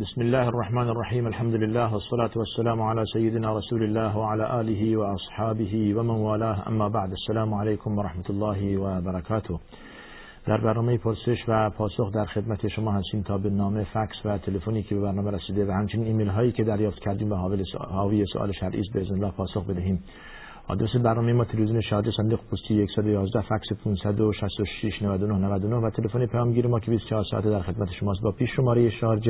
بسم الله الرحمن الرحيم الحمد لله والصلاة والسلام على سيدنا رسول الله وعلى آله وأصحابه ومن والاه اما بعد السلام عليكم ورحمة الله وبركاته در برنامه پرسش و پاسخ در خدمت شما هستیم تا به نامه فکس و تلفنی که به برنامه رسیده و همچنین ایمیل هایی که دریافت کردیم به حاوی سوال شرعی به اذن الله پاسخ بدهیم. آدرس برنامه ما تلویزیون شاهد صندوق پستی 111 فکس 566 99 99 و تلفن پیامگیر ما که 24 ساعت در خدمت شماست. با پیش شماره شارژ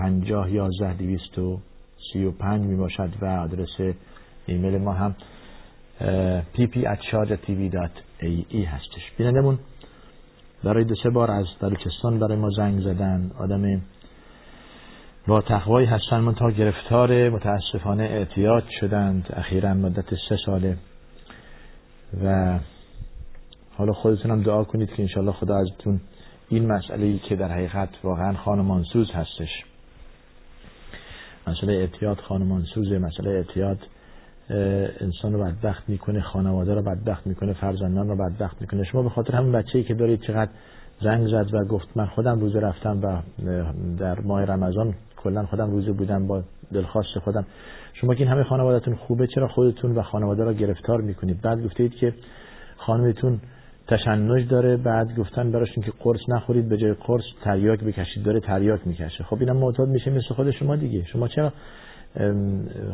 50 11 235 می باشد و آدرس ایمیل ما هم pp@sharjatv.ae هستش. بینندمون برای دو سه بار از بلوچستان برای ما زنگ زدن. آدم با تقوایی هستن من تا گرفتار متاسفانه اعتیاد شدند اخیرا مدت سه ساله. و حالا خودتونم دعا کنید که انشالله خدا ازتون این مسئله که در حقیقت واقعا خانمانسوز هستش. مسئله اعتیاد خانمانسوزه مسئله اعتیاد انسان رو بدبخت می‌کنه خانواده رو بدبخت می‌کنه فرزندان رو بدبخت می‌کنه. شما به خاطر همین بچه‌ای که دارید چقدر زنگ زد و گفت من خودم روزه رفتم و در ماه رمضان کلا خودم روزه بودم با دلخواست خودم. شما که این همه خانوادهتون خوبه چرا خودتون و خانواده را گرفتار می‌کنید؟ بعد گفتید که خانمتون تشنج داره بعد گفتن براشون که قرص نخورید به جای قرص تریاک بکشید. داره تریاک می‌کشه. خب اینم معتاد میشه مثل خود شما دیگه. شما چرا؟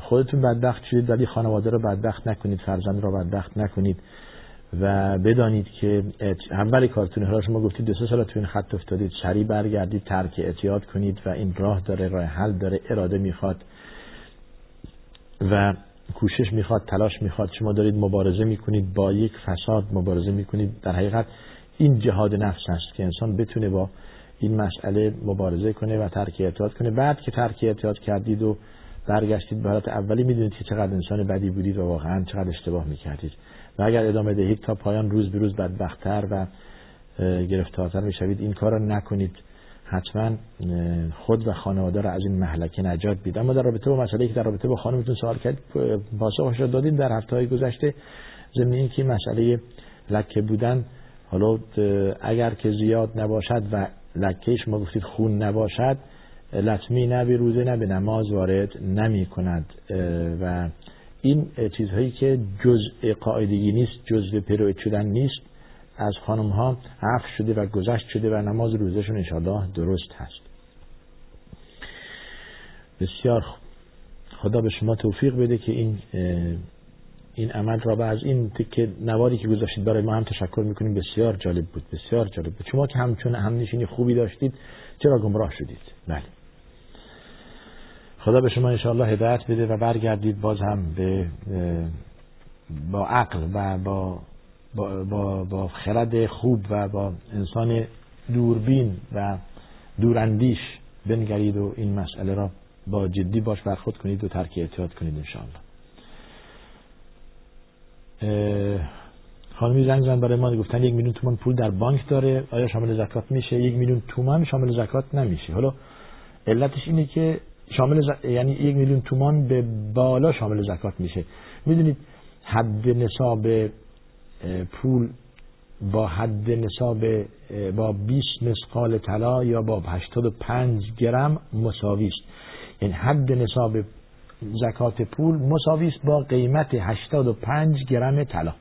خودتون بدبخت شدید ولی خانواده رو بدبخت نکنید فرزند رو بدبخت نکنید. و بدانید که اول کارتون حالا شما گفتید دو سه سال تو این خط افتادید سریع برگردید ترک اعتیاد کنید و این راه داره راه حل داره اراده می‌خواد. و کوشش می‌خواد تلاش می‌خواد. شما دارید مبارزه می‌کنید با یک فساد مبارزه می‌کنید. در حقیقت این جهاد نفس هست که انسان بتونه با این مسئله مبارزه کنه و ترک اعتیاد کنه. بعد که ترک اعتیاد کردید و برگشتید به حالت اولی می‌دونید که چقدر انسان بدی بودید و واقعا چقدر اشتباه می‌کردید. و اگر ادامه دهید تا پایان روز به روز بدبختتر و گرفتارتر می‌شوید. این کار نکنید. حتما خود و خانواده را از این محلکه نجات بید اما در رابطه با مسئله که در رابطه با خانمتون سوال کرد پاسخش را دادیم در هفته های گذشته ضمن اینکه مسئله لکه بودن. حالا اگر که زیاد نباشد و لکهش ما گفتید خون نباشد لطمی نه روزه نه به نماز وارد نمی کند. و این چیزهایی که جزء قاعدگی نیست جزء پروید شدن نیست. از خانم ها عفو شده و گذشت شده و نماز روزشون انشاءالله درست هست. بسیار خدا به شما توفیق بده که این این عمل را از این که نواری که گذاشتید برای ما هم تشکر می‌کنیم. بسیار جالب بود بسیار جالب بود. شما که همچون هم نشینی خوبی داشتید چرا گمراه شدید؟ بله. خدا به شما انشاءالله هدایت بده و برگردید باز هم به با عقل و با با, با, با خرد خوب و با انسان دوربین و دوراندیش بنگرید و این مسئله را با جدی باش برخورد کنید و ترک اعتیاد کنید انشاءالله. خانمی زنگ زن برای ما گفتن یک میلیون تومان پول در بانک داره آیا شامل زکات میشه؟ یک میلیون تومان شامل زکات نمیشه. حالا علتش اینه که شامل یعنی یک میلیون تومان به بالا شامل زکات میشه. می‌دونید حد نصاب پول با حد نصاب با 20 مسقال طلا یا با 85 گرم مساوی است. یعنی حد نصاب زکات پول مساوی است با قیمت 85 گرم طلا.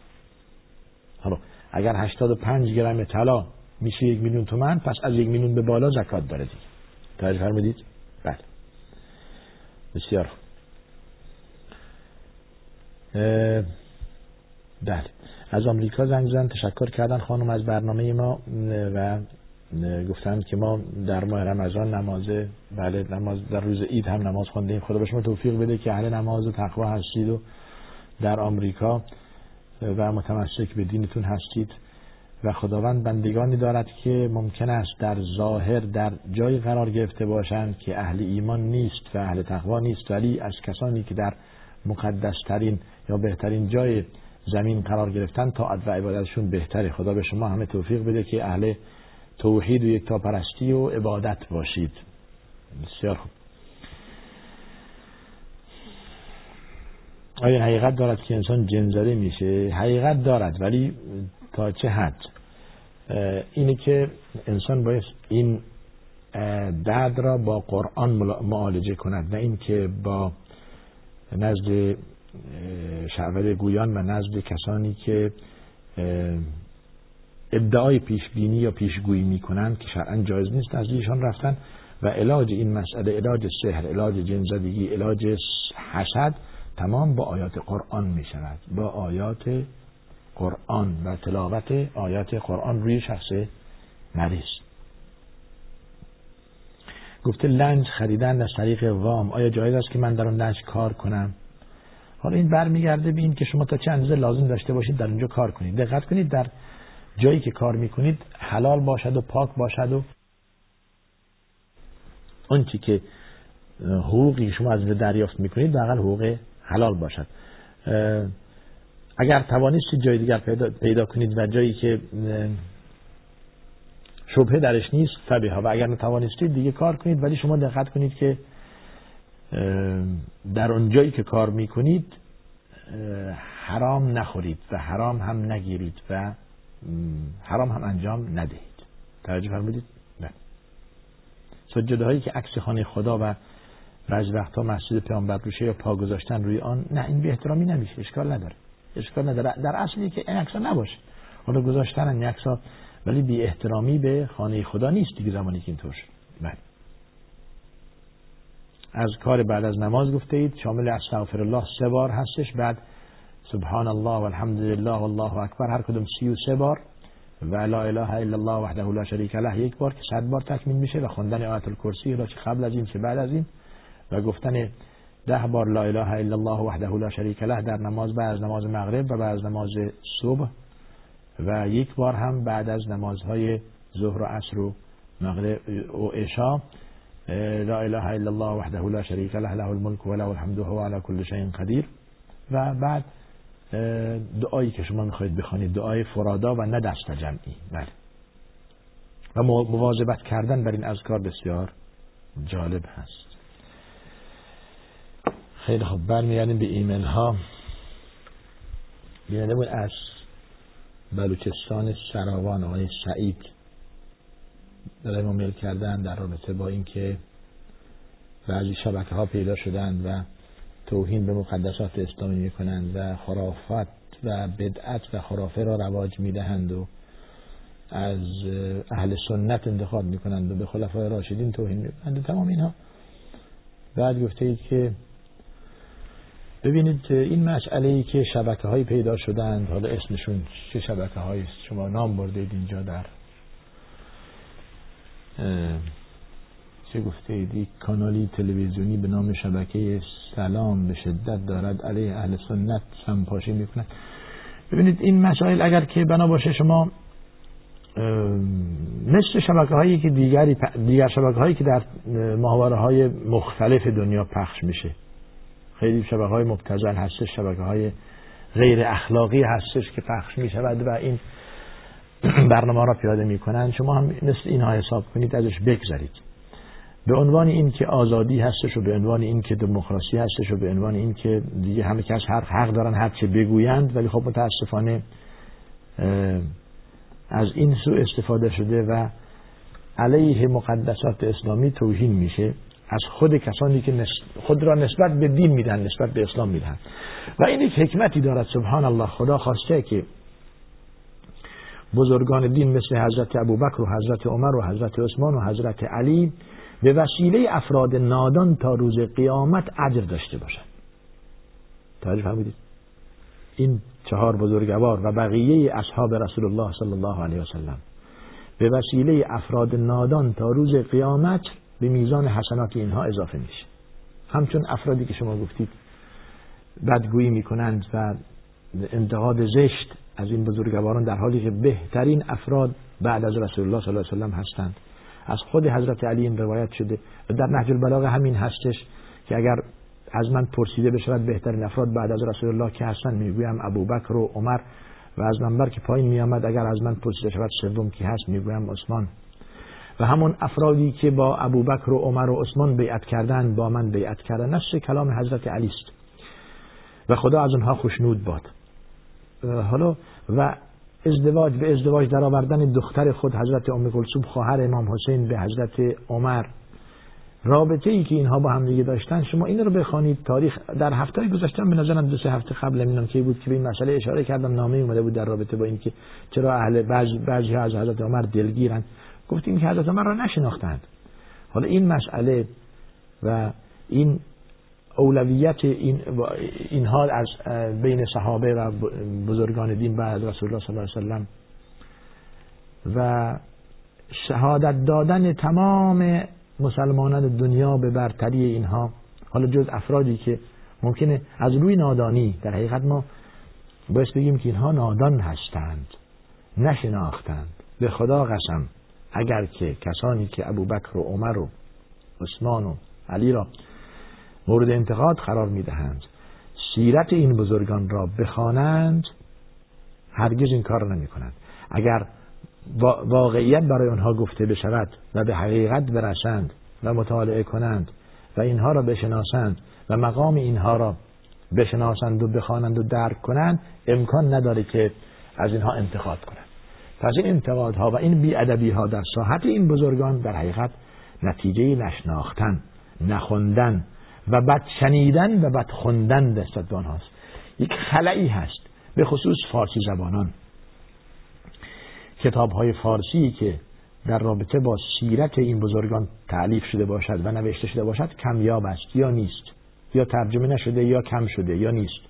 حالا اگر 85 گرم طلا میشه یک میلیون تومن پس از یک میلیون به بالا زکات داره دیگه. توجه فرمودید؟ بله. بسیار بله. از آمریکا زنگ زن تشکر کردن خانم از برنامه ما و گفتن که ما در ماه رمضان نماز بله نماز در روز عید هم نماز خوندیم. خدا به شما توفیق بده که اهل نماز و تقوا هستید و در آمریکا و متمسک به دینتون هستید. و خداوند بندگانی دارد که ممکن است در ظاهر در جای قرار گرفته باشند که اهل ایمان نیست و اهل تقوا نیست ولی از کسانی که در مقدسترین یا بهترین جای زمین قرار گرفتن تا و عبادتشون بهتره. خدا به شما همه توفیق بده که اهل توحید و یک پرستی و عبادت باشید. بسیار خوب. آیا حقیقت دارد که انسان جنزده میشه؟ حقیقت دارد ولی تا چه حد؟ اینه که انسان باید این درد را با قرآن معالجه کند نه اینکه با نزد شعور گویان و نزد کسانی که ادعای پیشبینی یا پیشگویی می‌کنند که شرعا جایز نیست از ایشان رفتن و علاج این مسئله علاج سحر علاج جنزدگی علاج حسد تمام با آیات قرآن می شود با آیات قرآن و تلاوت آیات قرآن روی شخص مریض گفته لنج خریدن از طریق وام. آیا جایز است که من در اون لنج کار کنم؟ حالا این برمیگرده به این که شما تا چه اندازه لازم داشته باشید در اونجا کار کنید. دقت کنید در جایی که کار می‌کنید حلال باشد و پاک باشد و آنچه که حقوقی شما از دریافت می‌کنید در حقوق حلال باشد. اگر توانستید جای دیگر پیدا, پیدا کنید و جایی که شبهه درش نیست فبه و اگر نتوانستید دیگه کار کنید ولی شما دقت کنید که در اون جایی که کار می‌کنید حرام نخورید و حرام هم نگیرید و حرام هم انجام ندهید. توجه فرمودید؟ نه. سجده هایی که عکس خانه خدا و بعضی وقتها مسجد پیامبر روشه یا پا گذاشتن روی آن نه این به احترامی نمیشه اشکال نداره. اشکال نداره. در اصلی که این عکس نباشه. حالا گذاشتن این عکس ولی بی احترامی به خانه خدا نیست دیگه زمانی که اینطور شد. بله. از کار بعد از نماز گفته اید. شامل استغفر الله سه بار هستش. بعد سبحان الله و الحمد لله والله اکبر. هر کدوم سی و سه بار. و لا اله الا الله وحده لا شریک له. یک بار که صد بار تکمیل میشه و خوندن آیت الکرسی را چه قبل از این چه بعد از این. و گفتن ده بار لا اله الا الله وحده لا شریک له در نماز بعد از نماز مغرب و بعد از نماز صبح. و یک بار هم بعد از نمازهای ظهر و عصر و مغرب و عشا لا اله الا الله وحده لا شریک له له الملك و له الحمد هو على كل شيء قدیر و بعد دعایی که شما می‌خواهید بخوانید دعای فرادا و نه دست جمعی بله و مواظبت کردن بر این اذکار بسیار جالب هست خیلی خوب برمیگردیم به ایمیل ها بینده بود از بلوچستان سراوان آقای سعید ما میل کردن در رابطه با اینکه بعضی شبکه ها پیدا شدند و توهین به مقدسات اسلامی می‌کنند و خرافات و بدعت و خرافه را رواج می‌دهند و از اهل سنت انتخاب می‌کنند و به خلفای راشدین توهین می‌کنند. تمام اینها. بعد گفته اید که ببینید این مسئله ای که شبکه های پیدا شدند حالا اسمشون چه شبکه هایی شما نام بردید اینجا در چه گفته اید کانالی تلویزیونی به نام شبکه سلام به شدت دارد. علیه اهل سنت سمپاشی می‌کنند ببینید این مسائل اگر که بنا باشه شما مثل شبکه هایی که دیگری دیگر شبکه هایی که در محوره های مختلف دنیا پخش میشه. خیلی شبکه های مبتزل هستش شبکه های غیر اخلاقی هستش که پخش می شود و این برنامه را پیاده می کنند شما هم مثل اینها حساب کنید ازش بگذارید به عنوان این که آزادی هستش و به عنوان این که دموکراسی هستش و به عنوان این که دیگه همه کس هر حق دارن هر چه بگویند ولی خب متاسفانه از این سو استفاده شده و علیه مقدسات اسلامی توهین میشه. از خود کسانی که خود را نسبت به دین میدن نسبت به اسلام میدن. و این یک حکمتی دارد سبحان الله خدا خواسته که بزرگان دین مثل حضرت ابوبکر و حضرت عمر و حضرت عثمان و حضرت علی به وسیله افراد نادان تا روز قیامت اجر داشته باشند. توجه فرمودید. این چهار بزرگوار و بقیه اصحاب رسول الله صلی الله علیه وسلم به وسیله افراد نادان تا روز قیامت به میزان حسنات اینها اضافه میشه. همچون افرادی که شما گفتید بدگویی می‌کنند و انتقاد زشت از این بزرگواران در حالی که بهترین افراد بعد از رسول الله صلی الله علیه وسلم هستند. از خود حضرت علی این روایت شده. و در نهج البلاغه همین هستش که اگر از من پرسیده بشود بهترین افراد بعد از رسول الله که هستند می‌گویم ابوبکر و عمر. و از منبر که پایین میآمد اگر از من پرسیده شود سوم کی هست می‌گویم عثمان. و همون افرادی که با ابوبکر و عمر و عثمان بیعت کردن با من بیعت کردن نفس کلام حضرت علی است و خدا از اونها خوشنود باد. حالا و ازدواج به ازدواج در آوردن دختر خود حضرت ام کلثوم خواهر امام حسین به حضرت عمر. رابطه ای که اینها با هم دیگه داشتن شما این رو بخوانید. تاریخ در هفته گذشتم به نظرم دو سه هفته قبل نمی‌دونم که بود که به این مسئله اشاره کردم. نامه اومده بود در رابطه با اینکه چرا اهل بعضی بعضی از حضرت عمر دلگیرن. گفتیم که حضرت عمر را نشناختند. حالا این مسئله و این اولویت این اینها از بین صحابه و بزرگان دین بعد رسول الله صلی الله علیه وسلم و شهادت دادن تمام مسلمانان دنیا به برتری اینها. حالا جز افرادی که ممکنه از روی نادانی در حقیقت ما باید بگیم که اینها نادان هستند نشناختند. به خدا قسم اگر که کسانی که ابو بکر و عمر و عثمان و علی را مورد انتقاد قرار می‌دهند. سیرت این بزرگان را بخوانند هرگز این کار نمی کنند اگر واقعیت برای آنها گفته بشود و به حقیقت برسند و مطالعه کنند و اینها را بشناسند و مقام اینها را بشناسند و بخوانند و درک کنند امکان نداره که از اینها انتقاد کنند. پس این انتقادها و این بیادبی ها در ساحت این بزرگان در حقیقت نتیجه نشناختن نخوندن. و بد شنیدن و بد خوندن دستت هاست یک خلایی هست به خصوص فارسی زبانان. کتاب های فارسی که در رابطه با سیرت این بزرگان تعلیف شده باشد و نوشته شده باشد کمیاب است یا نیست؟ یا ترجمه نشده یا کم شده یا نیست؟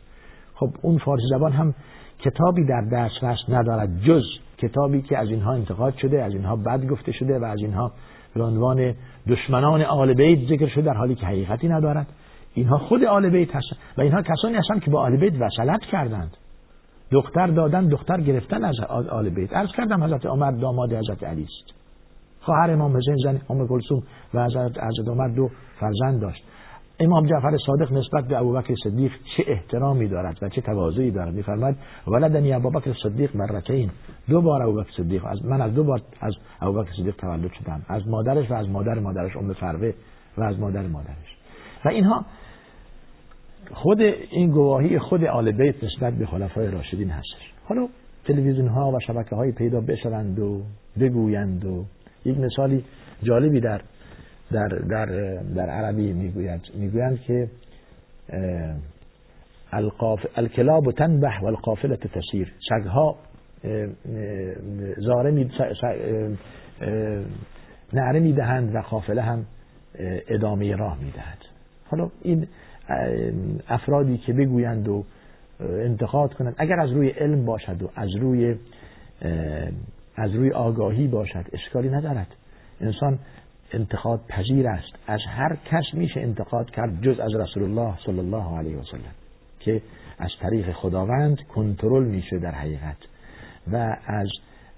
خب اون فارسی زبان هم کتابی در دسترس ندارد جز کتابی که از اینها انتقاد شده از اینها بد گفته شده و از اینها به عنوان دشمنان آل بیت ذکر شده در حالی که حقیقتی ندارد. اینها خود آل بیت هستند و اینها کسانی هستند که با آل بیت وصلت کردند. دختر دادن دختر گرفتن از آل بیت. عرض کردم حضرت عمر داماد حضرت علی است. خواهر امام حسین زن ام کلثوم و حضرت حضرت عمر دو فرزند داشت. امام جعفر صادق نسبت به ابوبکر صدیق چه احترامی دارد و چه تواضعی دارد میفرماید؟ ولدنی ابوبکر صدیق مرتين دو بار ابوبکر صدیق. از من از دو بار از ابوبکر صدیق تولد شدم. از مادرش و از مادر مادرش ام فروه و از مادر مادرش. و اینها خود این گواهی خود آل بیت نسبت به خلفای راشدین هستش. حالا تلویزیون ها و شبکه های پیدا بشوند و بگویند و یک مثالی جالبی در در در در عربی می‌گوید می‌گویند که الکلاب تنبح و القافله تسیر سگها زاره نعره می‌دهند و قافله هم ادامه راه می‌دهد. حالا این افرادی که بگویند و انتقاد کنند اگر از روی علم باشد و از روی از روی آگاهی باشد اشکالی ندارد. انسان انتقاد پذیر است. از هر کس میشه انتقاد کرد جز از رسول الله صلی الله علیه و سلم که از طریق خداوند کنترل میشه در حقیقت. و از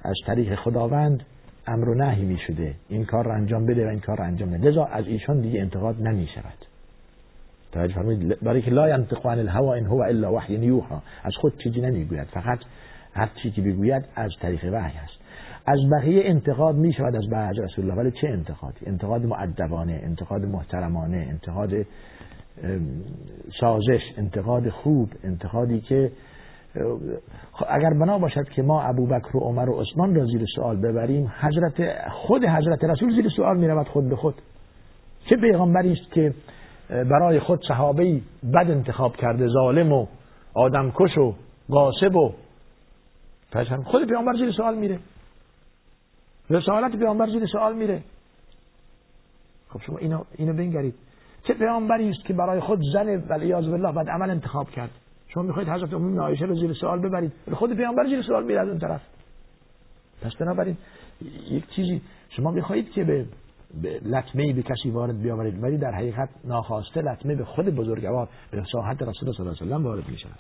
از طریق خداوند امر و نهی می شده این کار را انجام بده و این کار را انجام بده لذا از ایشان دیگه انتقاد نمی شود توجه فرمایید برای که لا ینطق الهوا ان هو الا وحی یوحى از خود چیزی نمی‌گوید. فقط هر چیزی که بگوید از طریق وحی است. از بقیه انتقاد می شود از بعض رسول الله. ولی چه انتقادی؟ انتقاد معدبانه انتقاد محترمانه انتقاد سازش انتقاد خوب انتقادی که خب اگر بنا باشد که ما ابوبکر و عمر و عثمان را زیر سوال ببریم حضرت خود حضرت رسول زیر سوال می رود خود به خود. چه پیغمبری است که برای خود صحابه بد انتخاب کرده ظالم و آدمکش و غاصب و خود پیامبر زیر سوال میره. رسالت پیامبر زیر سوال میره. خب شما اینو اینو بنگرید. چه پیامبری است که برای خود زن ولیاذ بالله بعد عمل انتخاب کرد؟ شما می‌خواید حضرت ام عایشه رو زیر سوال ببرید. خود پیامبر زیر سوال میره از اون طرف. پس بنابراین یک چیزی شما می‌خواهید که به لطمه به کسی وارد بیاورید ولی در حقیقت ناخواسته لطمه به خود بزرگوار به ساحت رسول صلی الله علیه و وارد می شود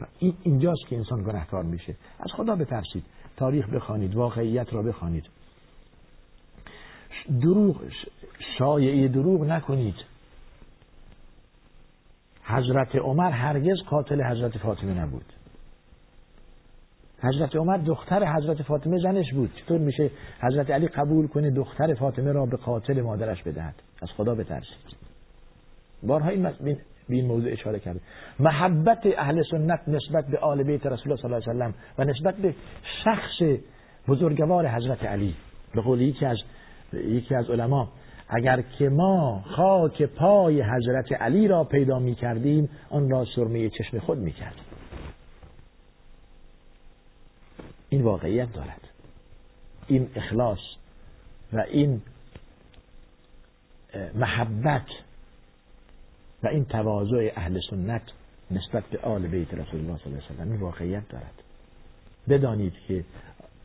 و این اینجاست که انسان گناهکار میشه. از خدا بترسید. تاریخ بخوانید واقعیت را بخوانید. دروغ شایعه دروغ نکنید. حضرت عمر هرگز قاتل حضرت فاطمه نبود. حضرت عمر دختر حضرت فاطمه زنش بود. چطور میشه حضرت علی قبول کنه دختر فاطمه را به قاتل مادرش بدهد؟ از خدا بترسید. بارها این به این موضوع اشاره کرده. محبت اهل سنت نسبت به آل بیت رسول الله صلی الله علیه و و نسبت به شخص بزرگوار حضرت علی. به قول یکی از یکی از علما اگر که ما خاک پای حضرت علی را پیدا می کردیم آن را سرمه چشم خود می کردیم. این واقعیت دارد. این اخلاص و این محبت و این تواضع اهل سنت نسبت به آل بیت رسول الله صلی الله علیه و واقعیت دارد. بدانید که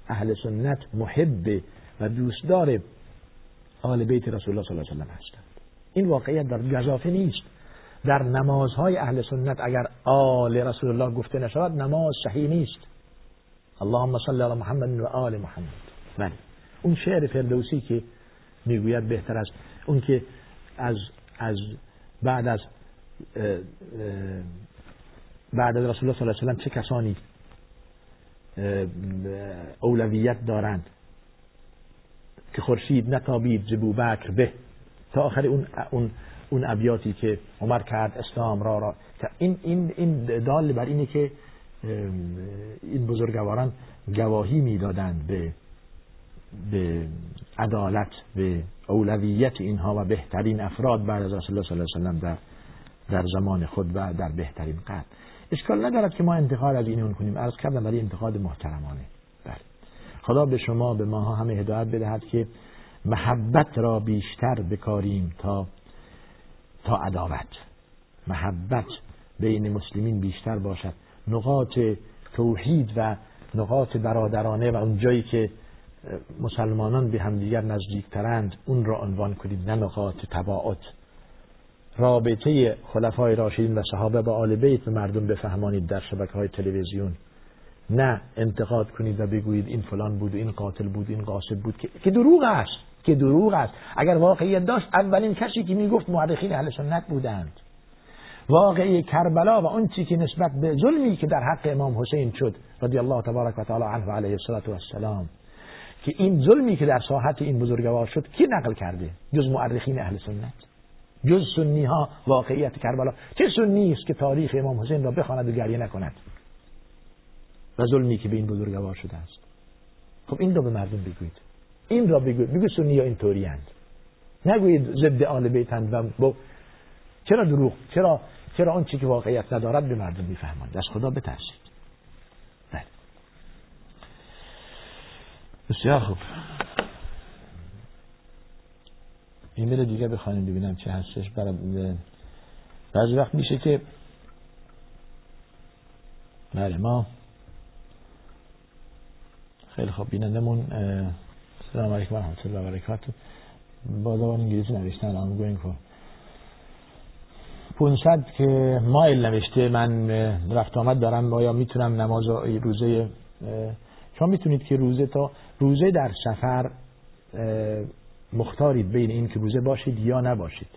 اهل سنت محب و دوستدار آل بیت رسول الله صلی الله علیه و هستند. این واقعیت در گزافه نیست. در نمازهای اهل سنت اگر آل رسول الله گفته نشود نماز صحیح نیست. اللهم صل علی محمد و آل محمد. بله. اون شعر فردوسی که می‌گوید بهتر از اون که از از بعد از بعد از رسول الله صلی الله علیه و چه کسانی اولویت دارند؟ که خورشید نتابید زبو بکر به تا آخر اون اون اون ابیاتی که عمر کرد اسلام را را. این این این دال بر اینه که این بزرگواران گواهی می‌دادند به به عدالت به اولویت اینها و بهترین افراد بعد از رسول الله صلی الله علیه و سلم در در زمان خود و در بهترین قرن اشکال ندارد که ما انتقاد از این کنیم. عرض کردم ولی انتقاد محترمانه. بله. خدا به شما به ماها همه هدایت بدهد که محبت را بیشتر بکاریم تا تا عداوت. محبت بین مسلمین بیشتر باشد. نقاط توحید و نقاط برادرانه و اون جایی که مسلمانان به همدیگر نزدیکترند. اون را عنوان کنید نه نقاط تباعت. رابطه خلفای راشدین و صحابه با آل بیت به مردم بفهمانید در شبکه های تلویزیون. نه انتقاد کنید و بگویید این فلان بود و این قاتل بود این قاسد بود که دروغ است که دروغ است. اگر واقعیت داشت اولین کسی که می‌گفت مورخین اهل سنت بودند. واقعی کربلا و اون چی که نسبت به ظلمی که در حق امام حسین شد رضی الله تبارک و تعالی عنه علیه السلام که این ظلمی که در ساحت این بزرگوار شد کی نقل کرده جز مورخین اهل سنت؟ جز سنی ها واقعیت کربلا. چه سنی است که تاریخ امام حسین را بخواند و گریه نکند؟ و ظلمی که به این بزرگوار شده است. خب این را به مردم بگوید این را بگوید بگو سنی ها اینطوری اند. نگویید ضد آل بیتند و با چرا دروغ؟ چرا چرا آن چی که واقعیت ندارد به مردم می‌فهمند از خدا بترسید بله بسیار خوب. ایمیل دیگه بخوانیم ببینم چه هستش برای بعضی وقت میشه که بله ما خیلی خوب بینندمون سلام علیکم و رحمت الله و برکاته. با زبان انگلیسی نوشتن I'm going for 500 که مایل نوشته من رفت آمد دارم آیا می‌تونم نماز روزه شما می‌تونید که روزه تا روزه در سفر مختارید بین این که روزه باشید یا نباشید.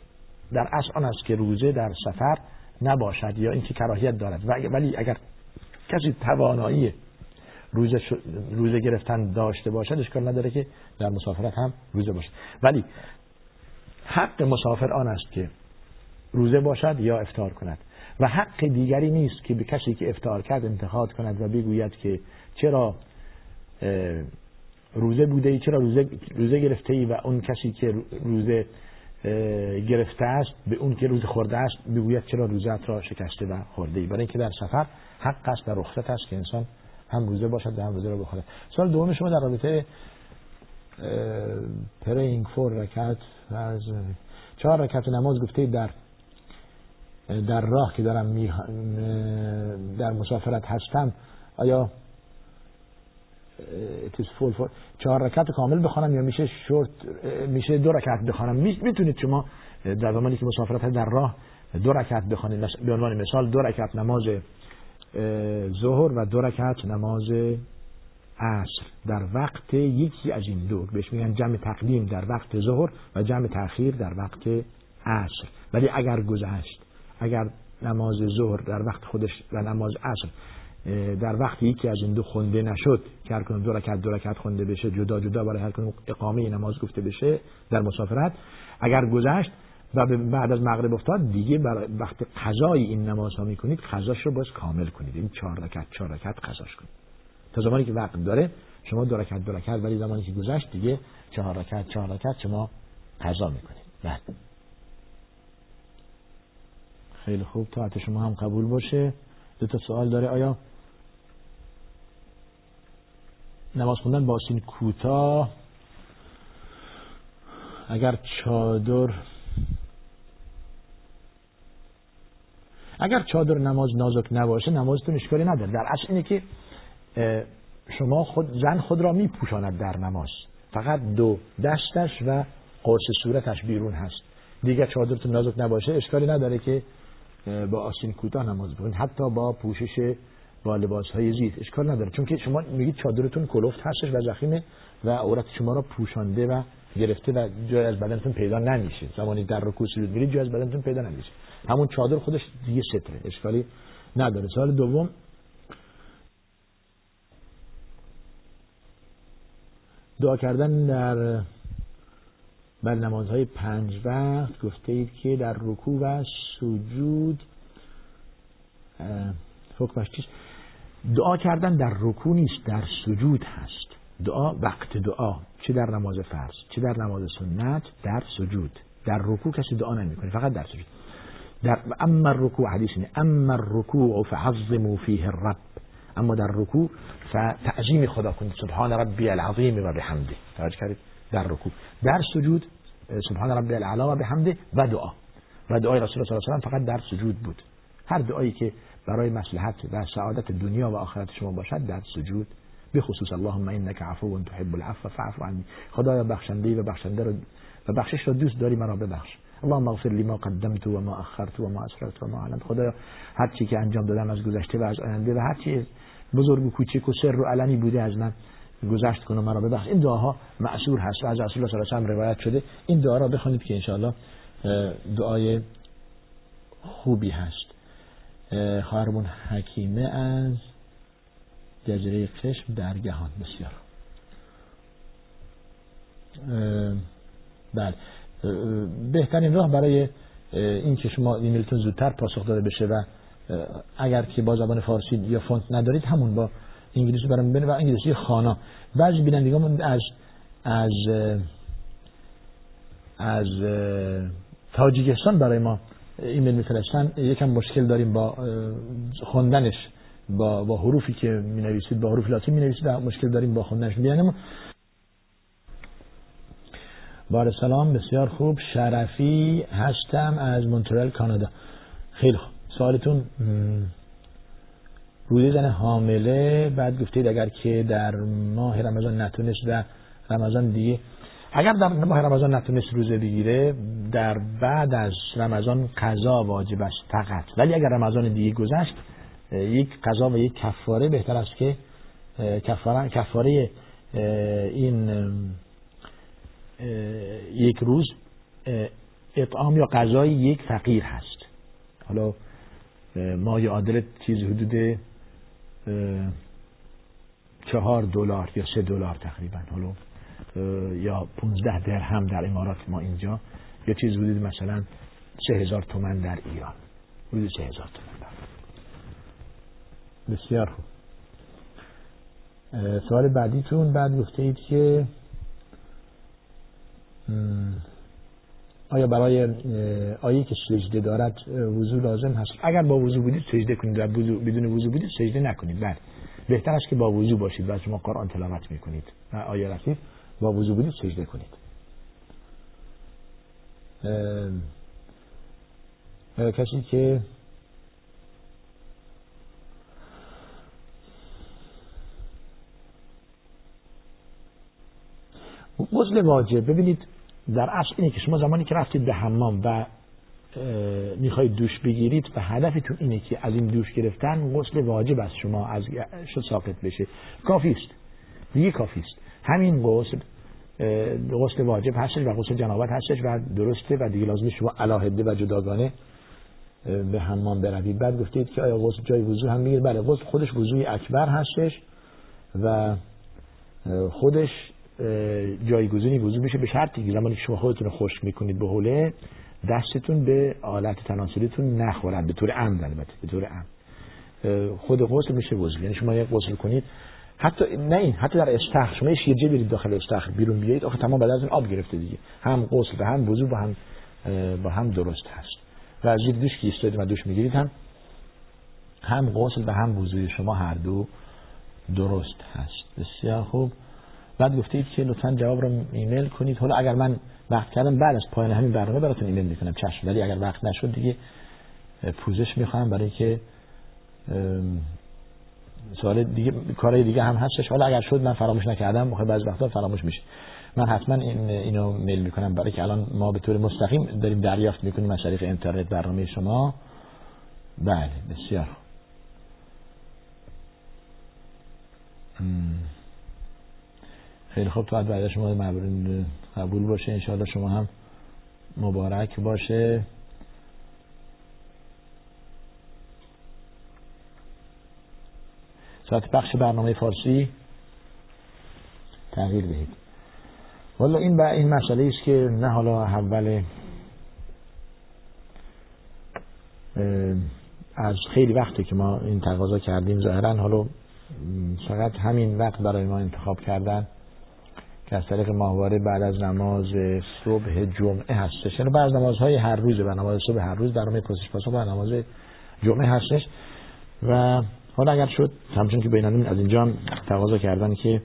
در اصل آن است که روزه در سفر نباشد یا اینکه کراهیت دارد. ولی اگر کسی توانایی روزه, روزه گرفتن داشته باشد اشکال نداره که در مسافرت هم روزه باشد. ولی حق مسافر آن است که روزه باشد یا افتار کند. و حق دیگری نیست که به کسی که افتار کرد انتخاب کند و بگوید که چرا روزه بوده ای؟ چرا روزه, روزه گرفته ای و اون کسی که روزه گرفته است به اون که روزه خورده است بگوید چرا روزت را شکسته و خورده ای؟ برای اینکه در سفر حق است و رخصت است که انسان هم روزه باشد و هم روزه را بخوره سوال دوم شما در رابطه پرینگ فور رکعت از چهار رکعت نماز گفته در در راه که دارم در مسافرت هستم آیا فول چهار رکعت کامل بخوانم یا میشه شورت میشه دو رکعت بخوانم؟ می‌تونید شما در زمانی که مسافرت در راه دو رکعت بخوانید. به عنوان مثال دو رکعت نماز ظهر و دو رکعت نماز عصر در وقت یکی از این دو. بهش میگن جمع تقدیم در وقت ظهر و جمع تاخیر در وقت عصر. ولی اگر گذشت اگر نماز ظهر در وقت خودش و نماز عصر در وقت یکی از این دو خونده نشد که هر دو رکعت دو رکعت خونده بشه جدا جدا برای هر کنون اقامه نماز گفته بشه در مسافرت اگر گذشت و بعد از مغرب افتاد دیگه وقتی قضای این نماز ها می‌کنید قضاش رو باز کامل کنید. این چهار رکعت چهار رکعت قضاش کنید. تا زمانی که وقت داره شما دو رکعت دو رکعت ولی زمانی که گذشت دیگه چهار رکعت چهار رکعت شما قضا می‌کنید. بعد خیلی خوب. تا شما هم قبول باشه. دو تا سوال داره. آیا نماز خوندن با سین کوتاه. اگر چادر اگر چادر نماز نازک نباشه نمازتون اشکالی نداره. در اصل اینه که شما خود زن خود را میپوشاند در نماز. فقط دو دستش و قرص صورتش بیرون هست. دیگه چادرتون نازک نباشه اشکالی نداره که با آسین کوتاه نماز بخونید. حتی با پوشش با لباس های زیت اشکال نداره. چون که شما میگید چادرتون کلفت هستش و زخیمه و عورت شما را پوشانده و گرفته و جای از بدنتون پیدا نمیشه. زمانی در رکوع سجود میرید جای از بدنتون پیدا نمیشه. همون چادر خودش دیگه ستره اشکالی نداره. سال دوم. دعا کردن در بر نمازهای پنج وقت. گفته اید که در رکوع و سجود حکمش چیست؟ دعا کردن در رکوع نیست در سجود هست. دعا وقت دعا چه در نماز فرض چه در نماز سنت در سجود. در رکوع کسی دعا نمی‌کنه فقط در سجود. در اما الرکوع حدیث اینه اما الرکوع فعظموا فیه الرب. اما در رکوع فتعظیم خدا کنید. سبحان ربی العظیم و بحمده. توجه کردید؟ در رکوع. در سجود سبحان ربی العلا و بحمده و دعا. و دعای رسول الله صلی الله علیه و فقط در سجود بود. هر دعایی که برای مصلحت و سعادت دنیا و آخرت شما باشد در سجود به خصوص اللهم انک عفو تحب العفو فاعف عنی. خدایا بخشنده و بخشنده رو و بخشش رو دوست داری مرا ببخش. اللهم اغفر لی ما قدمت و ما اخرت و ما اسررت و ما علمت. خدایا هر چی که انجام دادم از گذشته و از آینده و هر چی بزرگ و کوچک و سر و علنی بوده از من گذشت کنه مرا ببخش. این دعاها معصور هست. و از رسول الله صلی الله علیه و روایت شده. این دعا را بخونید که انشاءالله دعای خوبی هست. خواهرمون حکیمه از جزیره قشم در گهان. بسیار. بله. بهترین راه برای این که شما ایمیلتون زودتر پاسخ داده بشه و اگر که با زبان فارسی یا فونت ندارید همون با انگلیسی برام بنه و انگلیسی خانا. بعضی بینندگان از از از تاجیکستان برای ما ایمیل میفرستن یکم مشکل داریم با خوندنش با با حروفی که می نویسید با حروف لاتین می نویسید مشکل داریم با خوندنش بیانم بار سلام بسیار خوب. شرفی هستم از مونترال کانادا. خیلی خوب. سوالتون روزی زن حامله. بعد گفتید اگر که در ماه رمضان نتونست و رمضان دیگه اگر در ماه رمضان نتونست روزه بگیره در بعد از رمضان قضا واجب است فقط. ولی اگر رمضان دیگه گذشت یک قضا و یک کفاره بهتر است که کفاره کفاره این یک روز اطعام یا غذای یک فقیر هست. حالا ما عادل چیز حدود چهار دلار یا سه دلار تقریبا. حالا یا 15 درهم در امارات ما اینجا. یا چیز حدود مثلا سه هزار تومن در ایران. حدود سه هزار تومن در بسیار خوب. سوال بعدیتون بعد گفته اید که آیا برای آیه که سجده دارد وضو لازم هست؟ اگر با وضو بودید سجده کنید و بدون وضو بودید سجده نکنید. بله. بهتر است که با وضو باشید و شما قرآن تلاوت می‌کنید. و آیه رسید با وضو بودید سجده کنید کسی که غسل واجب ببینید در اصل اینه که شما زمانی که رفتید به حمام و می‌خواید دوش بگیرید و هدفتون اینه که از این دوش گرفتن غسل واجب است شما از شد ساقط بشه. کافی است. دیگه کافی است. همین غسل غسل واجب هستش و غسل جنابت هستش و درسته و دیگه لازم شما علاهده و جداگانه به حمام بروید. بعد گفتید که آیا غسل جای وضو هم میگیر بله غسل خودش وضوی اکبر هستش و خودش جایگزینی وضو میشه به شرطی که زمانی که شما خودتون خشک می‌کنید به حوله دستتون به آلت تناسلیتون نخورد به طور عمد البته به طور عمد. خود غسل میشه وضو. یعنی شما یک غسل کنید حتی نه این حتی در استخر شما یه شیرجه برید داخل استخر بیرون بیایید آخه تمام بعد از این آب گرفته دیگه. هم غسل و هم وضو با هم با هم درست هست. و از زیر دوش که و دوش می‌گیرید هم هم غسل و هم وضوی شما هر دو درست هست. بسیار خوب. بعد گفتید که لطفا جواب رو ایمیل کنید. حالا اگر من وقت کردم بعد از پایان همین برنامه براتون ایمیل می‌کنم. چشم. ولی اگر وقت نشد دیگه پوزش می‌خوام برای که سوال دیگه کارهای دیگه هم هستش. حالا اگر شد من فراموش نکردم موقع بعضی وقتا فراموش میشه من حتما این اینو میل می‌کنم. برای که الان ما به طور مستقیم داریم دریافت می‌کنیم از طریق اینترنت برنامه شما. بله بسیار خیلی خوب. تا بعد شما قبول باشه. انشاءالله شما هم مبارک باشه. ساعت بخش برنامه فارسی تغییر دهید. والا این با این مسئله است که نه حالا اول از خیلی وقتی که ما این تقاضا کردیم. ظاهرا حالا فقط همین وقت برای ما انتخاب کردن که از طریق ماهواره بعد از نماز صبح جمعه هستش. یعنی بعد از نمازهای هر روز و نماز صبح هر روز برنامه پرسش پاسخ و نماز جمعه هستش. و حالا اگر شد همچون که بینانون از اینجا هم تقاضا کردن که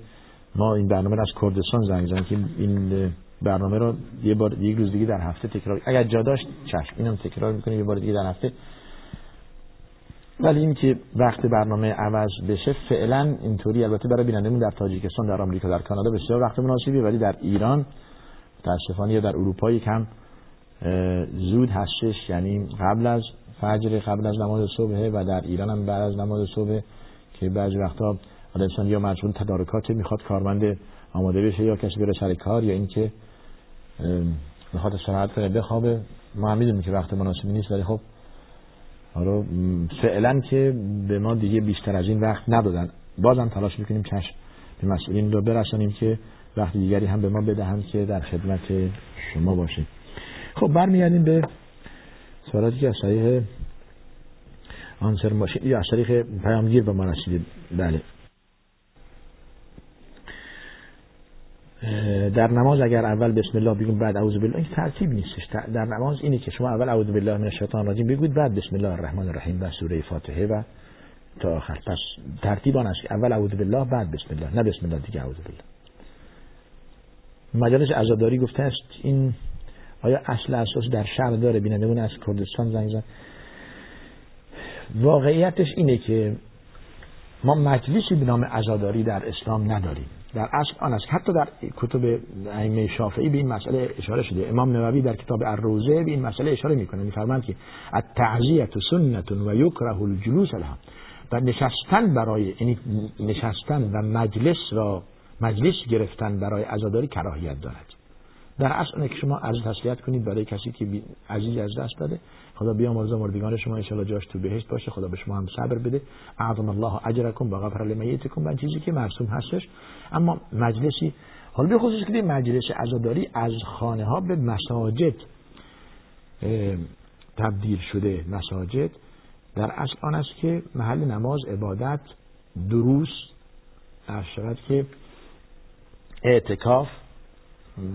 ما این برنامه رو از کردستان زنگ زنگ که این برنامه رو یه بار یک روز دیگه در هفته تکرار اگر جا داشت چشم اینم تکرار می‌کنه یه بار دیگه در هفته. ولی این که وقت برنامه عوض بشه فعلا اینطوری البته برای بینندمون در تاجیکستان در آمریکا در کانادا بسیار وقت مناسبی ولی در ایران متاسفانه یا در اروپا کم زود هستش یعنی قبل از فجر قبل از نماز صبح و در ایران هم بعد از نماز صبح که بعضی وقتا انسان یا مجبور تدارکات می‌خواد کارمند آماده بشه یا کسی بره سر کار یا اینکه می‌خواد استراحت کنه بخوابه. ما هم می‌دونیم که وقت مناسبی نیست ولی خب حالا فعلا که به ما دیگه بیشتر از این وقت ندادن. بازم تلاش می‌کنیم چشم به مسئولین رو برسانیم که وقت دیگری هم به ما بدهم که در خدمت شما باشیم. خب برمیگردیم به سوالاتی که از طریق آنسر ماشین یا از طریق پیامگیر به ما رسیده بله. در نماز اگر اول بسم الله بگیم بعد اعوذ بالله این ترتیب نیستش. در نماز اینی که شما اول اعوذ بالله من الشیطان الرجیم بگوید بعد بسم الله الرحمن الرحیم و سوره فاتحه و تا آخر. پس ترتیب آن است اول اعوذ بالله بعد بسم الله. نه بسم الله دیگه اعوذ بالله. مجالس عزاداری گفته است این آیا اصل اساس در شهر داره؟ بینندمون از کردستان زنگ زن واقعیتش اینه که ما مجلسی به نام عزاداری در اسلام نداریم. در اصل آن است. حتی در کتب ائمه شافعی به این مسئله اشاره شده. امام نووی در کتاب الروزه به این مسئله اشاره می‌کنه. میفرماند که التعزیه سنت و یکره الجلوس لها و نشستن برای یعنی نشستن و مجلس را مجلس گرفتن برای عزاداری کراهیت دارد. در اصل که شما از تسلیت کنید برای کسی که عزیز از دست داده. خدا بیامرزه مردگان شما ان جاش تو بهشت باشه. خدا به شما هم صبر بده. اعظم الله اجرکم و غفر لمیتکم. و چیزی که مرسوم هستش. اما مجلسی حالا به خصوص که مجلس عزاداری از خانه ها به مساجد تبدیل شده مساجد در اصل آن است که محل نماز عبادت دروس شود که اعتکاف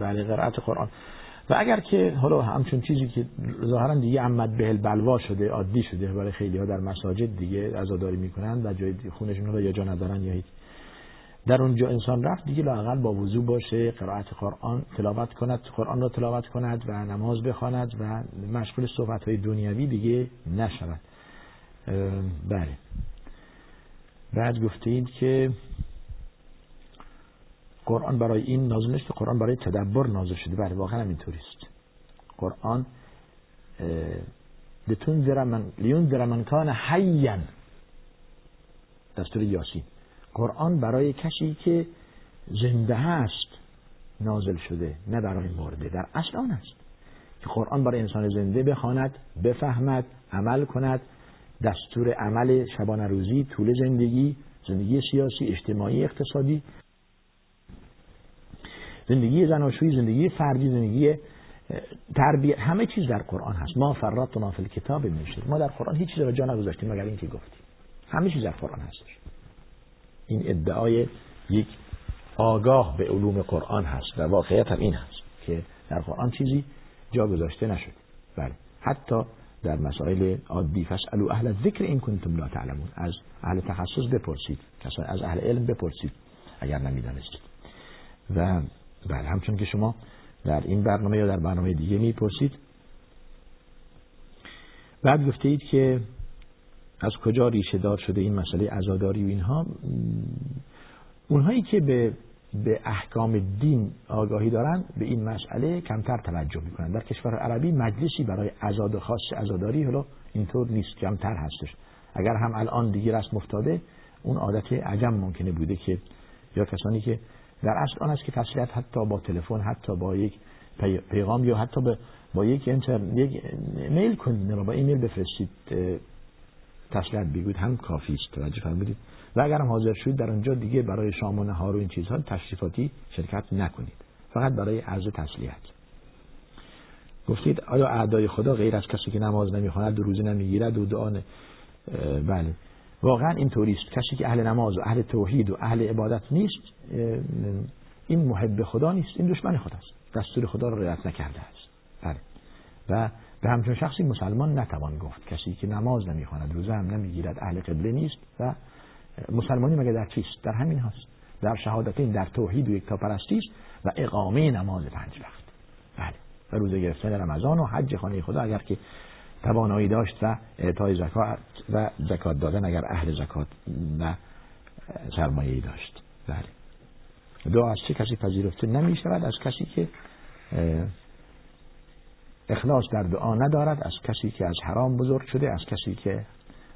بله قرائت قرآن. و اگر که حالا همچون چیزی که ظاهرا دیگه عمد به بلوا شده عادی شده برای خیلی ها در مساجد دیگه عزاداری می‌کنن و جای خونشون رو یا جا ندارن یا هیچ. در اونجا انسان رفت دیگه لاقل با وضو باشه قرائت قرآن تلاوت کند قرآن را تلاوت کند و نماز بخواند و مشغول صحبت های دنیوی دیگه نشود. بله. بعد گفتید که قرآن برای این نازل نشده قرآن برای تدبر نازل شده. بله واقعا اینطوری است قرآن لتنذر من لیونذر من کان حیا. دستور یاسین. قرآن برای کسی که زنده هست نازل شده نه برای مرده. در اصل آن است که قرآن برای انسان زنده بخواند بفهمد عمل کند. دستور عمل شبانه روزی طول زندگی زندگی سیاسی اجتماعی اقتصادی. زندگی زناشویی زندگی فردی زندگی تربیت همه چیز در قرآن هست. ما فرطنا فی الکتاب میشه ما در قرآن هیچ چیز را جا نگذاشتیم مگر اینکه گفتیم. همه چیز در قرآن هستش این ادعای یک آگاه به علوم قرآن هست و واقعیت هم این هست که در قرآن چیزی جا گذاشته نشد. بله. حتی در مسائل عادی فسالو اهل ذکر این کنتم لا تعلمون. از اهل تخصص بپرسید. از اهل علم بپرسید اگر نمی‌دانستید. و بله همچون که شما در این برنامه یا در برنامه دیگه می‌پرسید. بعد گفته اید که از کجا ریشه دار شده این مسئله عزاداری و اینها. اونهایی که به به احکام دین آگاهی دارن به این مسئله کمتر توجه می‌کنن. در کشور عربی مجلسی برای عزاد خاص عزاداری حالا اینطور نیست کمتر هستش. اگر هم الان دیگه رسم افتاده اون عادت عجم ممکنه بوده که یا کسانی که در اصل آن است که تسلیت حتی با تلفن حتی با یک پیغام یا حتی با یک انتر یک میل کنید با ایمیل بفرستید تسلیت بگوید هم کافی است. توجه فرمودید. و اگر هم حاضر شد در اونجا دیگه برای شام و نهار و این چیزها تشریفاتی شرکت نکنید. فقط برای عرض تسلیت. گفتید آیا اعدای خدا غیر از کسی که نماز نمی‌خواند و روزه نمی‌گیرد و دعا بله. واقعا این است کسی که اهل نماز و اهل توحید و اهل عبادت نیست این محب خدا نیست این دشمن خداست دستور خدا رو رعایت نکرده است. بله. و به همچون شخصی مسلمان نتوان گفت. کسی که نماز نمی‌خواند روزه هم نمی‌گیرد اهل قبله نیست و مسلمانی مگه در چیست؟ در همین هست در شهادتین در توحید و یکتاپرستی است و اقامه نماز پنج وقت. بله. و روزه گرفتن رمضان و حج خانه خدا اگر که توانایی داشت و اعطای زکات و زکات دادن اگر اهل زکات و سرمایه داشت. بله. دعا از چه کسی پذیرفته نمی شود از کسی که اخلاص در دعا ندارد؟ از کسی که از حرام بزرگ شده؟ از کسی که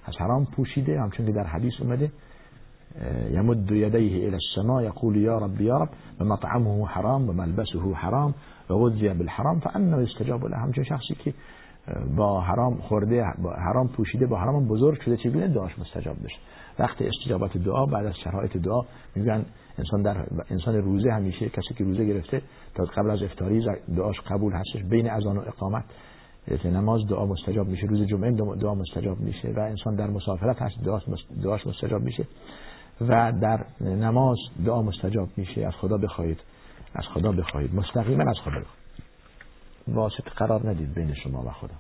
از حرام پوشیده؟ همچون که در حدیث اومده يمد يديه الى السماء يقول يا رب يا رب ومطعمه حرام وملبسه حرام وغذي بالحرام فانه يستجاب له. همچون شخصی که با حرام خورده با حرام پوشیده با حرام بزرگ شده چگونه دعاش مستجاب بشه؟ وقت استجابت دعا بعد از شرایط دعا میگن انسان در انسان روزه همیشه کسی که روزه گرفته تا قبل از افطاری دعاش قبول هستش بین اذان و اقامت. نماز دعا مستجاب میشه روز جمعه دعا مستجاب میشه و انسان در مسافرت هست دعاش مستجاب میشه و در نماز دعا مستجاب میشه. از خدا بخواهید از خدا بخواهید. مستقیما از خدا بخواهید. واسط قرار ندید بین شما و خدا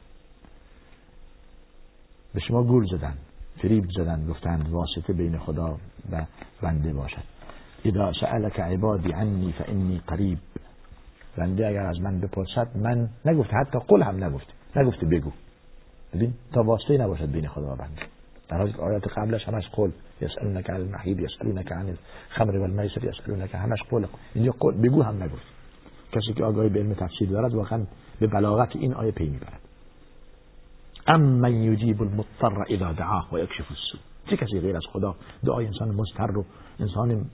به شما گول زدن فریب زدن گفتند واسطه بین خدا و بنده باشد. اذا سألك عبادی عنی فانی قریب. بنده اگر از من بپرسد من نگفته حتی قل هم نگفته نگفته بگو. ببین تا واسطه نباشد بین خدا و بنده. در حالی آیات قبلش همش قل. یسألونک عن المحیب یسألونک عن الخمر والمیسر یسألونک همش قل. اینجا قل بگو هم نگفت. کسی که آگاهی به علم تفسیر دارد واقعا به بلاغت این آیه پی می‌برد. ام من یجیب المضطر اذا دعاه و یکشف السوء. چه کسی غیر از خدا دعای انسان مضطر و انسان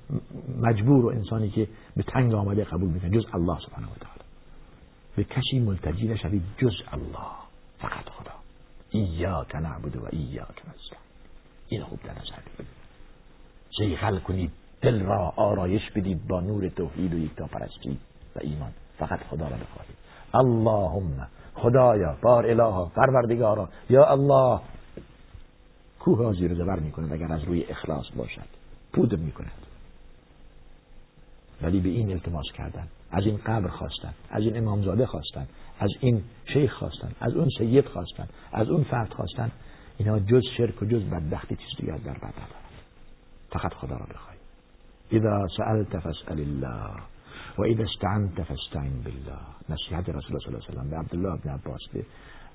مجبور و انسانی که به تنگ آمده قبول می‌کنه؟ جز الله سبحانه و تعالی. به کسی ملتجی نشوید جز الله فقط خدا. ایاک نعبد و ایاک نستعین. این خوب در نظر بگیرید. کنید دل را آرایش بدید با نور توحید و یکتا پرستی. و ایمان. فقط خدا را بخواهید. اللهم خدایا بار الها پروردگارا. یا الله کوه را زیر زبر می‌کنه اگر از روی اخلاص باشد. پودر می‌کند. ولی به این التماس کردن. از این قبر خواستن. از این امامزاده خواستن. از این شیخ خواستن. از اون سید خواستن. از اون فرد خواستن. اینها جز شرک و جز بدبختی چیز دیگر در بر فقط خدا را بخوای اذا سألت فاسأل الله. و اذا استعنت فاستعن بالله. نصیحت رسول الله صلی الله علیه و به عبدالله بن عباس به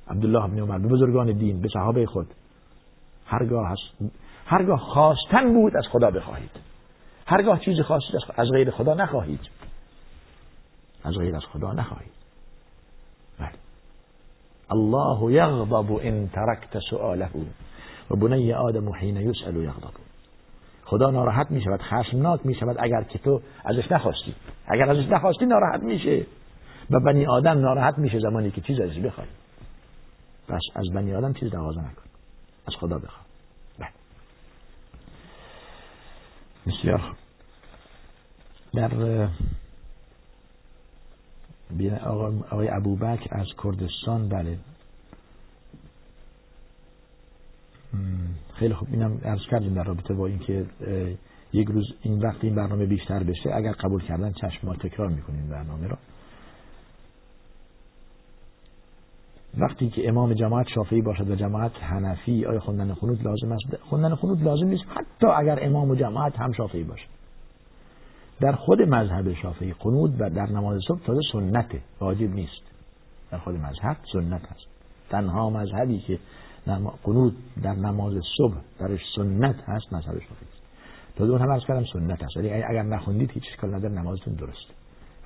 عبدالله بن عمر به بزرگان دین به صحابه خود. هرگاه هست هرگاه خواستن بود از خدا بخواهید. هرگاه چیز خواستید از غیر خدا نخواهید. از غیر از خدا نخواهید. بله. الله یغضب ان ترکت سؤاله. و بنی آدم حین یسأل یغضب. خدا ناراحت می شود خشمناک می شود اگر که تو ازش نخواستی. اگر ازش نخواستی ناراحت میشه. و بنی آدم ناراحت میشه زمانی که چیز ازش بخوای پس از بنی آدم چیز تقاضا نکن. از خدا بخواه بله. بسیار در آقای ابوبکر از کردستان بله. خیلی خوب. اینم عرض کردیم در رابطه با اینکه یک روز این وقت این برنامه بیشتر بشه اگر قبول کردن چشم ما تکرار می‌کنیم برنامه را وقتی که امام جماعت شافعی باشد و جماعت حنفی آیا خوندن خنود لازم است؟ خوندن خنود لازم نیست حتی اگر امام و جماعت هم شافعی باشه در خود مذهب شافعی قنود و در نماز صبح تازه سنته واجب نیست. در خود مذهب سنت هست تنها مذهبی که قنود در نماز صبح درش سنت هست مذهب شافعی است. تازه اون هم از کردم سنت هست. ولی اگر نخوندید هیچ اشکال نداره نمازتون درسته.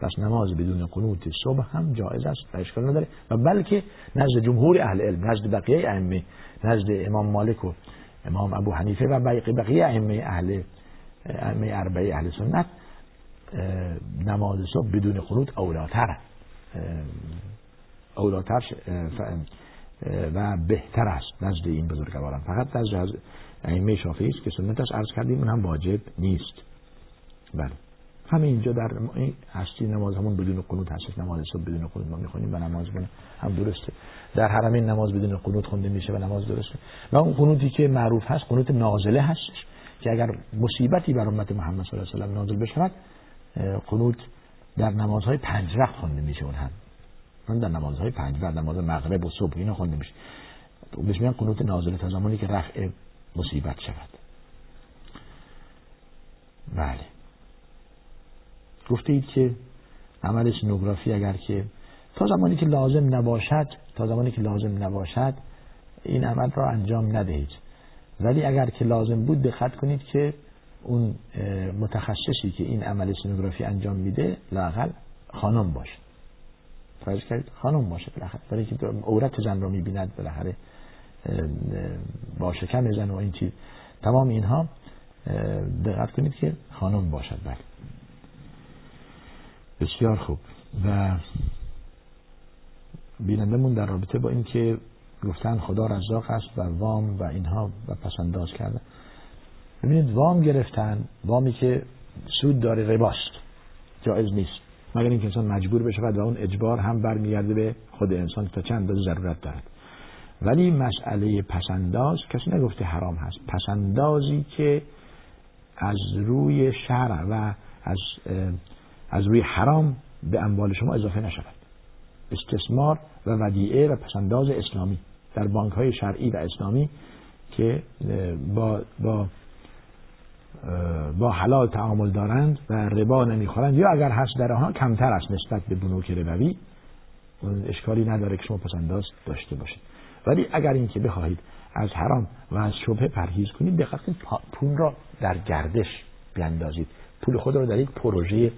پس نماز بدون قنوت صبح هم جایز است و اشکال نداره. و بلکه نزد جمهور اهل علم نزد بقیه ائمه نزد امام مالک و امام ابو حنیفه و بقیه ائمه اهل ائمه اربعه اهل سنت نماز صبح بدون قنوت اولاتر اولاتر و بهتر است نزد این بزرگواران فقط نزد ائمه شافعی است که سنتش عرض کردیم اون هم واجب نیست. بله. همه اینجا در این هستی نماز همون بدون قنوت هست. نماز صبح بدون قنوت ما می‌خونیم و نماز هم درسته. در حرمین نماز بدون قنوت خونده میشه و نماز درسته. و اون قنوتی که معروف هست قنوت نازله هستش که اگر مصیبتی بر امت محمد صلی الله علیه و نازل بشود قنوت در نمازهای پنج وقت خونده میشه اون هم. من در نمازهای پنج وقت نماز مغرب و صبح اینا خونده میشه. بهش میگن قنوت نازله تا زمانی که رفع مصیبت شود. بله. گفته اید که عمل سنوگرافی اگر که تا زمانی که لازم نباشد تا زمانی که لازم نباشد این عمل را انجام ندهید. ولی اگر که لازم بود دقت کنید که اون متخصصی که این عمل سنوگرافی انجام میده لاقل خانم باشه. فرض کرد خانم باشه بالاخره. برای که عورت زن رو می‌بیند بالاخره با شکم زن و این چیز. تمام اینها دقت کنید که خانم باشد. بله. بسیار خوب. و بینندمون در رابطه با اینکه گفتن خدا رزاق است و وام و اینها و پسنداز کردن. ببینید وام گرفتن وامی که سود داره رباست. جایز نیست. مگر اینکه انسان مجبور بشه و اون اجبار هم برمیگرده به خود انسان تا چند اندازه ضرورت دارد. ولی مسئله پسنداز کسی نگفته حرام هست. پسندازی که از روی شرع و از از روی حرام به اموال شما اضافه نشود. استثمار و ودیعه و پسنداز اسلامی در بانک های شرعی و اسلامی که با, با با حلال تعامل دارند و ربا نمی‌خورند. یا اگر هست در آنها کمتر است نسبت به بنوک ربوی اشکالی نداره که شما پسنداز داشته باشید. ولی اگر اینکه بخواهید از حرام و از شبه پرهیز کنید دقت پول را در گردش بیندازید پول خود را در یک پروژه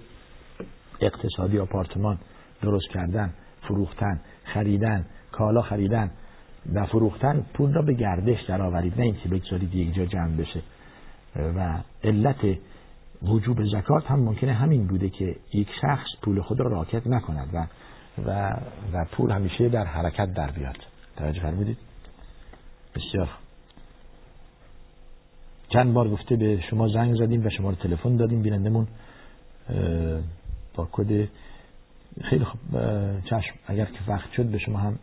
اقتصادی آپارتمان درست کردن فروختن خریدن کالا خریدن و فروختن پول را به گردش درآورید. نه اینکه بگذارید یک جا جمع بشه. و علت وجوب زکات هم ممکنه همین بوده که یک شخص پول خود را راکت نکند و و, و پول همیشه در حرکت در بیاد. توجه فرمودید؟ بسیار چند بار گفته به شما زنگ زدیم و شما رو تلفن دادیم. بینندمون با کد خیلی خوب چشم. اگر که وقت شد به شما هم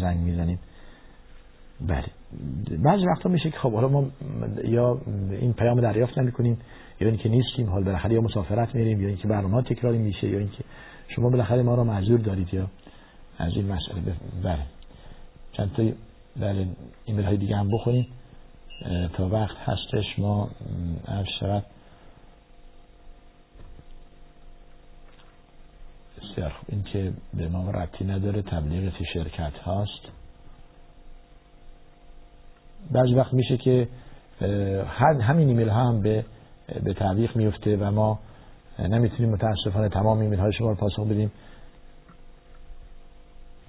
زنگ می‌زنیم. بله. بعضی وقتا میشه که خب حالا ما یا این پیام دریافت نمی‌کنیم یا اینکه نیستیم حال بالاخره یا مسافرت میریم یا اینکه برنامه تکراری میشه یا اینکه شما بالاخره ما رو معذور دارید یا از این مسئله بله. چند تا بله ایمیل های دیگه هم بخونیم. تا وقت هستش ما عرض شود. بسیار خوب. این که به ما ربطی نداره تبلیغ شرکت هاست. بعضی وقت میشه که همین ایمیل ها هم به به تعویق میفته و ما نمی‌تونیم متاسفانه تمام ایمیل های شما رو پاسخ بدیم.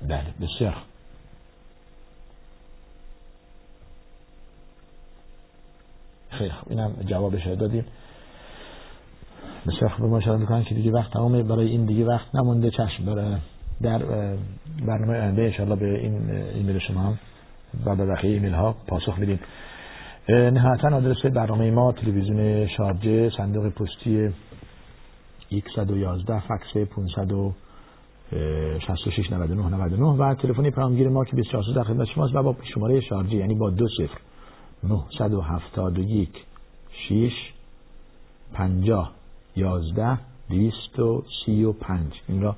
بله بسیار. خیلی خوب. اینم جوابش دادیم. بسیار خوب. ما می‌کنن که دیگه وقت تمامه. برای این دیگه وقت نمونده چشم. برای در برنامه آینده انشاءالله به این ایمیل شما هم و به بقیه ایمیل ها پاسخ میدیم. نهایتا آدرس برنامه ما تلویزیون شارجه صندوق پستی 111 فکس 500 66 99 99 و تلفن پیامگیر ما که 24 در خدمت شماست و با شماره شارژی یعنی با دو صفر 971 6 50 11 235 این را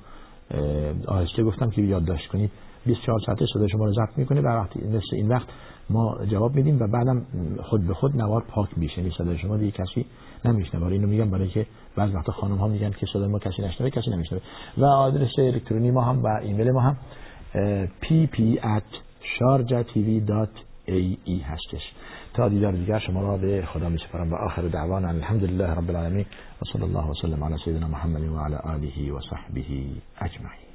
آهسته گفتم که یادداشت کنید. 24 ساعته صدای شما رو ضبط می‌کنه و وقتی مثل این وقت ما جواب میدیم و بعدم خود به خود نوار پاک میشه. یعنی صدای شما دیگه کسی نمیشنوه. اینو میگم برای که بعض وقتا خانم ها میگن که صدای ما کسی نشنوه کسی نمیشنوه. و آدرس الکترونی ما هم و ایمیل ما هم pp at sharjatv.ae هستش. تا دیدار دیگر شما را به خدا می سپارم و آخر دعوان الحمدلله رب العالمین. و صلی الله وسلم علی سیدنا محمد و علی آله و صحبه اجمعین.